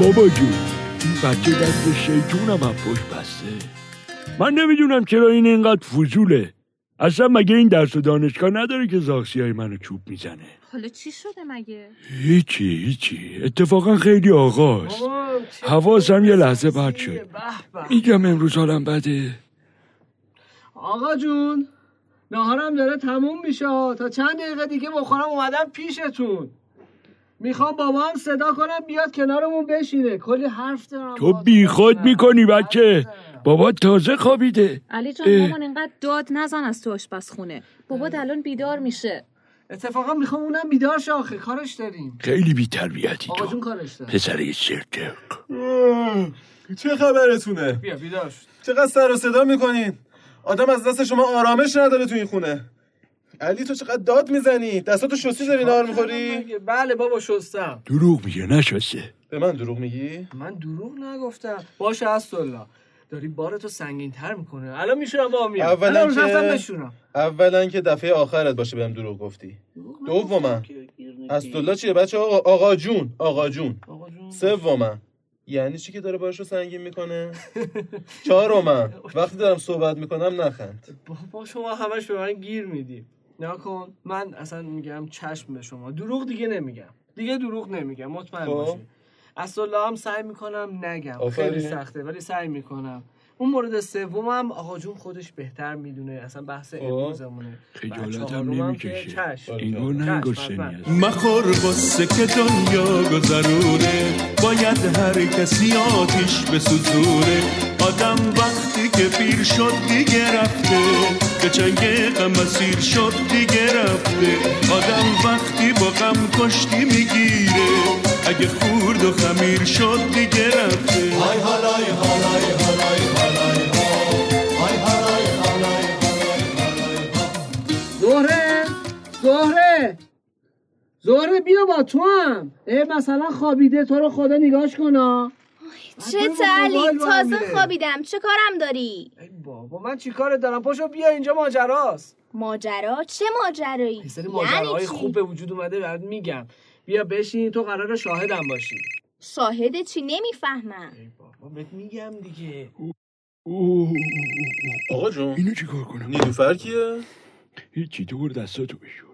بابا جون. این بچه دست شیطونم هم پشت بسته. من نمی‌دونم چرا این اینقدر فضوله. اصلا مگه این درس و دانشگاه نداره که زاخسی های منو چوب می‌زنه؟ حالا چی شده مگه؟ هیچی هیچی. اتفاقا خیلی آغاست حواسم یه لحظه بد شد. میگم امروز حالم بده. آقا جون ناهارم داره تموم میشه. تا چند دقیقه دیگه بخورم اومدم پیشتون. می‌خوام بابا هم صدا کنم بیاد کنارمون بشینه. کلی حرف دارم تو بیخود می‌کنی بچه. بابا تازه خوابیده. علی جان مامان اینقدر داد نزن از تو آشپزخونه. بابا الان بیدار میشه. اتفاقا می‌خوام اونم بیدار شه آخه کارش داریم. خیلی بی تربیتی تو کارش داریم پسر سرتق چه خبرتونه؟ بیا بیدار شد چقدر سر و صدا می‌کنین؟ آدم از دست شما آرامش نداره تو این خونه. علی تو چقدر داد می‌زنی؟ دستاتو شستی داری نار می‌خوری؟ بله بابا شستم. دروغ میگه نشسته. به من دروغ میگی؟ من دروغ نگفتم. باشه الله. داری بارتو سنگین تر می‌کنه الان میشونم با میام. اولا که اولا که دفعه آخرت باشه بهم دروغ گفتی. دوما اسدالله چیه بچه؟ آقا, آقا جون آقا جون. سوما یعنی چی که داره بارشو سنگین می‌کنه؟ چهارما وقتی دارم صحبت می‌کنم نخند. بابا شما همش به من گیر میدی. نکن من اصلا میگم چشم به شما. دروغ دیگه نمیگم. دیگه دروغ نمیگم. مطمئن خب. باشید اصلا هم سعی می‌کنم نگم. خیلی سخته ولی سعی می‌کنم. اون مورد سومم آقا جون خودش بهتر می‌دونه. اصلا بحث امروزمونه. خجالتم نمی‌کشه. ننگشتنی حتما. هست مخور غصه که دنیا گذرونه. باید هر کسی آتیش بسوزونه. آدم وقتی که پیر شد دیگه رفته. به چنگ غم اسیر شد دیگه رفته آدم وقتی با غم کشتی می‌گیره اگه خورد و خمیر شد دیگه رفته های حالای حالای حالای حالای های حالای حالای زهره زهره زهره بیا با تو هم اه مثلا خوابیده تو رو خدا نگاش کنا چه علی تازه. خوابیدم. چه کارم داری؟ ای بابا من چی کارت دارم؟ پاشو بیا اینجا ماجراست. ماجرا؟ چه ماجرایی؟ یه سری یعنی ماجراهای چی؟ خوب به وجود اومده برات میگم. بیا بشین تو قرار شاهدم باشی. شاهد چی؟ نمی‌فهمم. ای بابا بهت میگم دیگه. اوه. آقا جون اینو چیکار کنم؟ نیلوفر کیه؟ هیچی دور دستاتو بشور.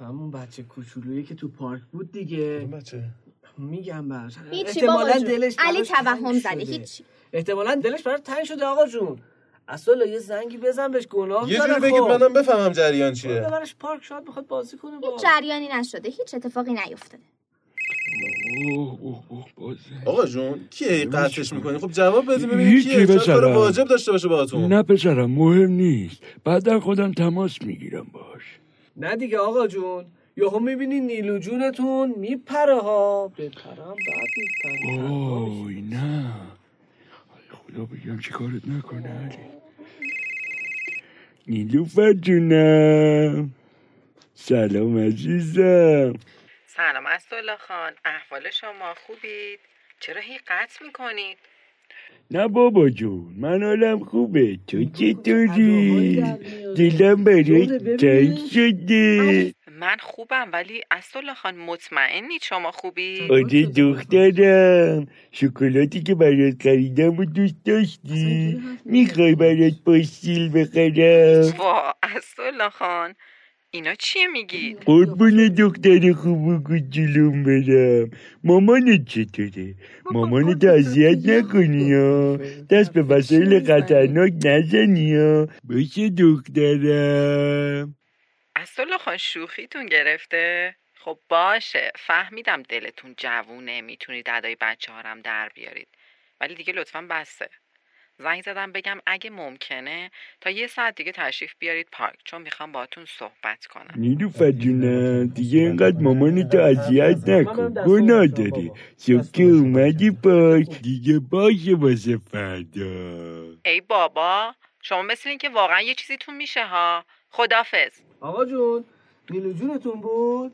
همون بچه کوچولویی که تو پارک بود دیگه. بچه؟ میگم بابا احتمالاً جون. دلش علی توهم زده شده. هیچی. احتمالا دلش برات تنگ شده آقا جون. اصلا یه زنگی بزن بهش گناه یه جوری بگید خب. منم بفهمم جریان چیه. ببرش پارک شاید بخواد بازی کنه با هیچ جریانی نشده هیچ اتفاقی نیفتاده. اوه اوه اوه بازه آقا جون هی قطعش می‌کنی؟ خب جواب بده ببین هیچی کیه. بسرم. واجب داشته باشه باهاتون. نه پسرم مهم نیست. بعدا خودم تماس می‌گیرم باش. نه دیگه آقا جون. یهو می‌بینی نیلو جونتون میپره ها. بپره هم بعد میپره اوه نه. خدا بگم چی کارت نکنه علی. نیلوفر جونم. سلام عزیزم. سلام اسدالله خان. احوال شما خوبید؟ چرا هی قطع می‌کنید؟ نه بابا جون من حالم خوبه. تو چطوری؟ دلم برای تنگ شده من خوبم ولی اسدالله خان مطمئنید شما خوبی؟ آره دخترم. شکلاتی که برات خریدم و دوست داشتی. می‌خوای برات پاستیل بخرم؟ وا اسدالله خان. اینا چیه میگید قربون دختر خوب و کوچولوم برم مامانت چطوره مامانت اذیت نکنی ها دست به وسایل خطرناک نزنی ها باشه دخترم اسدالله خان شوخیتون گرفته خب باشه. فهمیدم دلتون جوونه می‌تونید ادای بچه هارم در بیارید ولی دیگه لطفا بسته زنگ زدم بگم اگه ممکنه تا یه ساعت دیگه تشریف بیارید پارک چون می‌خوام باهاتون صحبت کنم. نیلوفر جونم دیگه اینقدر مامانتو اذیت نکن. گناه صبح که اومدی پاک دیگه باشه واسه فردا. ای بابا شما مثل این که واقعا یه چیزیتون میشه ها. خدافز آقا جون نیلو جونتون بود؟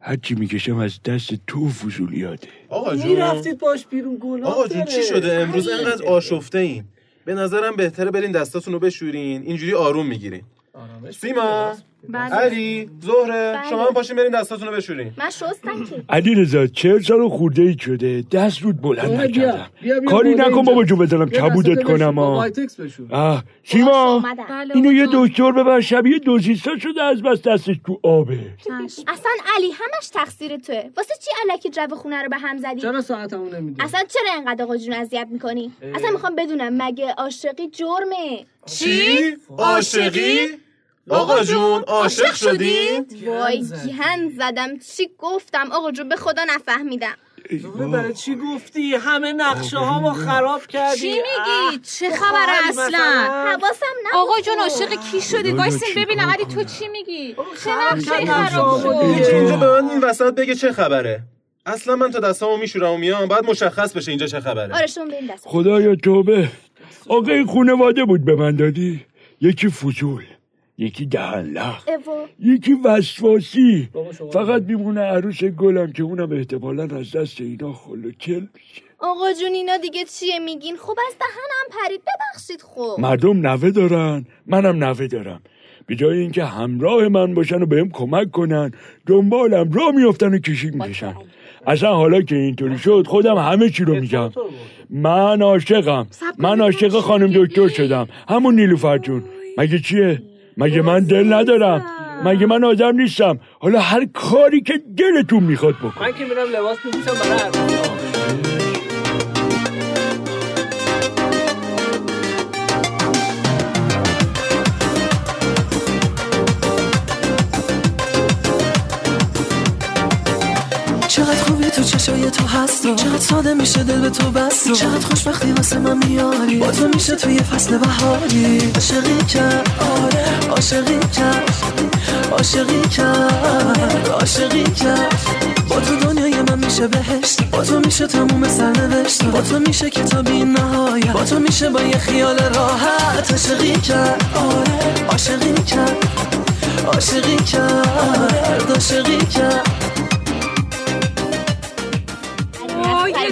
هرچی می‌کشم از دست تو فضولیاته آقا جون. می‌رفتید باش بیرون؟ گناه آقا جون. چی شده؟ امروز انقدر آشفته این به نظرم بهتره برین دستاتون رو بشورین. اینجوری آروم می‌گیرین. آرامش سیما. بله. علی زهره بله. شما هم پاشین برین دستاتون رو بشورین. من شستم که. علی رضا چهل سال خورده ای شده. دست روت بلند نکردم. بیا بیا کاری نکن. بابا جو بزنم کبودت. کنم با ها وایتکس بشور آه. سیما اومدم. بله اینو یه. دکتر ببر شبیه دوزیستا شده از بس دستش تو آبه. اصلا علی همش تقصیر توه. واسه چی الکی جو خونه رو به هم زدی؟ چرا ساعتمون نمیدی؟ اصلا چرا انقدر آقا جون اذیت می‌کنی؟ اصلا می‌خوام بدونم مگه عاشقی جرمه. چی؟ عاشقی؟ آقا جون عاشق شدین؟ وای گهن زدم. چی گفتم؟ آقا جون به خدا نفهمیدم. برای چی گفتی؟ همه نقشه ها ما خراب کردی. چی میگی چه خبره اصلا؟ حواسم نبود آقا جون عاشق کی والا وایسین ببینم. علی؟ تو چی میگی؟ چه نقشه خراب شد. اینجا به من این وسط بگه چه خبره. اصلا من تا دستامو میشورم و میام باید مشخص بشه اینجا چه خبره. آره شما بریم دست خدایا توبه آقا این خونواده بود به من دادی؟ یکی فضول. یکی دهنلق اوه یکی وسواسی. فقط میمونه عروس گلم که اونم احتمالا از دست اینا خل و کل میشه. آقا جون اینا دیگه چیه میگین؟ خب از دهنم پرید. ببخشید خب. مردم نوه دارن. منم نوه دارم. به جای اینکه همراه من باشن و بهم کمک کنن دنبالم را میافتن و کشیک می‌کشن. اصلا حالا که اینطوری شد خودم همه چی رو میگم. من عاشقم. من عاشق خانم دکتر شدم. همون نیلوفر جون. مگه چیه؟ مگه من دل ندارم؟ مگه من آدم نیستم؟ حالا هر کاری که دلتون می‌خواد بکن. من که میرم لباس میپوشم برای. چقدر خوبی تو چشای تو هستا چقدر ساده میشه دل به تو بستا چقدر خوشبختی واسه من میاری. با تو میشه توی فصل بهاری. عاشقی کرد آره عاشقی کرد عاشقی کرد عاشقی کرد. با تو دنیای من میشه بهشت با تو میشه تموم سرنوشت با تو میشه کتابی نهایت با تو میشه با یه خیال راحت. عاشقی کرد آره. عاشقی کرد عاشقی کرد عاشقی کرد.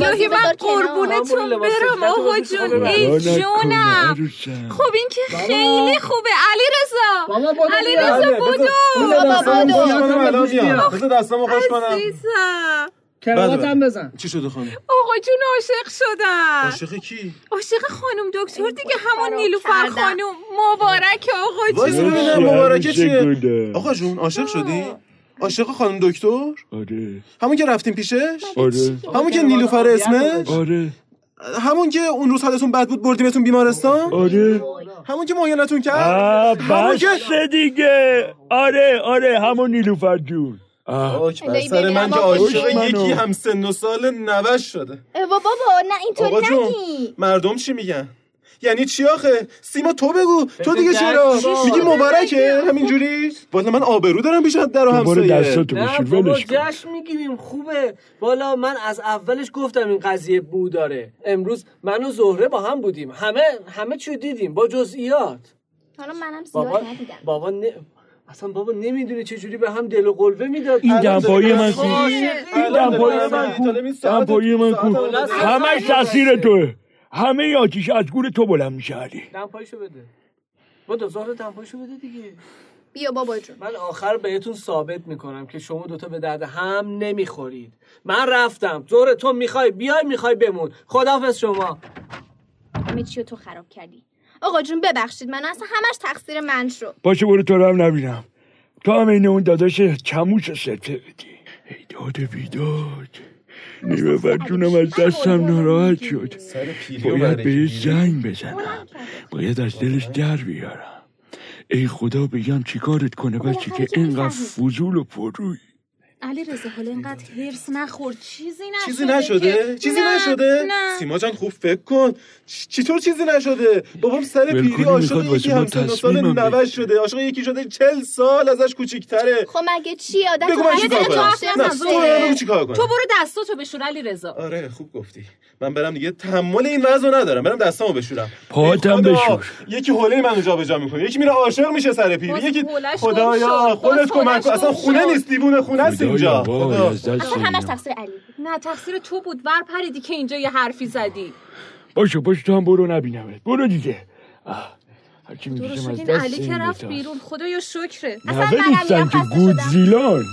الهی من قربونتون برم. آقا جون ای جونم. خب این که خیلی خوبه. علی رضا بدو علی. رضا بله، بدو بذار بابا، دستامو. خوش کنم خوش کنم. عزیزم کراواتم بزن. چی شده خانم؟ آقا جون عاشق شدم. عاشق کی؟ عاشق خانم دکتر. دیگه همون نیلوفر. خانم. مبارک آقا جون. مبارکه چیه. آقا جون عاشق شدی؟ عاشق خانم دکتر؟ آره. همون که رفتیم پیشش؟ آره. همون که نیلوفر اسمش آره. همون که اون روز حالتون بد بود بردیمتون بیمارستان؟ آره. همون که معاینتون کرد؟ آه همون که دیگه. آره آره همون نیلوفر جون. سر من که عاشق. یکی هم سن و سال نوش شده. اوه بابا نه اینطوری جون نگی. مردم چی میگن؟ یعنی چی آخه؟ سیما تو بگو. تو دیگه چرا. میگی مبارکه؟ همینجوری؟ والا من آبرو دارم پیش در و تو برو همسایه. دستاتو بابا ولش کن. جشن می‌گیریم خوبه. والا من از اولش گفتم این قضیه بو داره. امروز من و زهره با هم بودیم. همه همه چی رو دیدیم با جزئیات. حالا منم بابا زیاد ندیدم. بابا نه... اصلا بابا نمی‌دونی چه جوری به هم دل و قلبه می‌داد. این دمپایی من کو. این دمپایی من. کو؟ دمپایی من کو؟ همش تقصیر توه. همه آتیش از گور تو بلند میشه علی. دمپایشو بده. بابا زهره دمپایشو بده دیگه. بیا بابا جون. من آخر بهتون ثابت می‌کنم که شما دوتا به درد هم نمی‌خورید. من رفتم. زهره تو می‌خوای بیای می‌خوای بمون. خداحافظ شما. همه چی رو تو خراب کردی. آقا جون ببخشید. من اصلا همش تقصیر من شد. باشه برو تو رو هم نبینم. تو هم این اون داداش چموش سرته بدی. ای داد بیداد. نیمه جونم از دستم ناراحت شد. باید. بهش زنگ بزنم. باید از دلش در بیارم. ای خدا بگم چیکارت کنه؟ بچه که اینقدر فضول و پروی علی رضا حالا اینقدر هرس نخور چیزی نشده. چیزی نشده؟ که- چیزی نه، نشده؟ نه. سیما جان خوب فکر کن. چ- چطور چیزی نشده؟ بابام سر پیری عاشق یکی همسن سال. نوش شده. عاشق یکی شده چل سال ازش کوچیکتره. خب مگه چی؟ آدم بگو من چیکار کنم. تو برو دستاتو بشور علی رضا. آره خوب گفتی. من برم دیگه تحمل این وضع رو ندارم. برم دستامو بشورم. خدا، بشور. یکی حوله منو جابجا می‌کنه. یکی میره عاشق میشه سر پیری. یکی خدایا. خودت کمک کن اصلا خونه. نیست دیوونه خونه است اینجا از همش. تقصیر علی. نه تقصیر تو بود ور پریدی که اینجا یه حرفی زدی باشه باشه تو هم برو نبینمت برو دیگه. هرچی درست می‌کشم از دست علی که رفت. بیرون خدایا شکره اصلا من نیستن علیام که خسته شدم. گودزیلان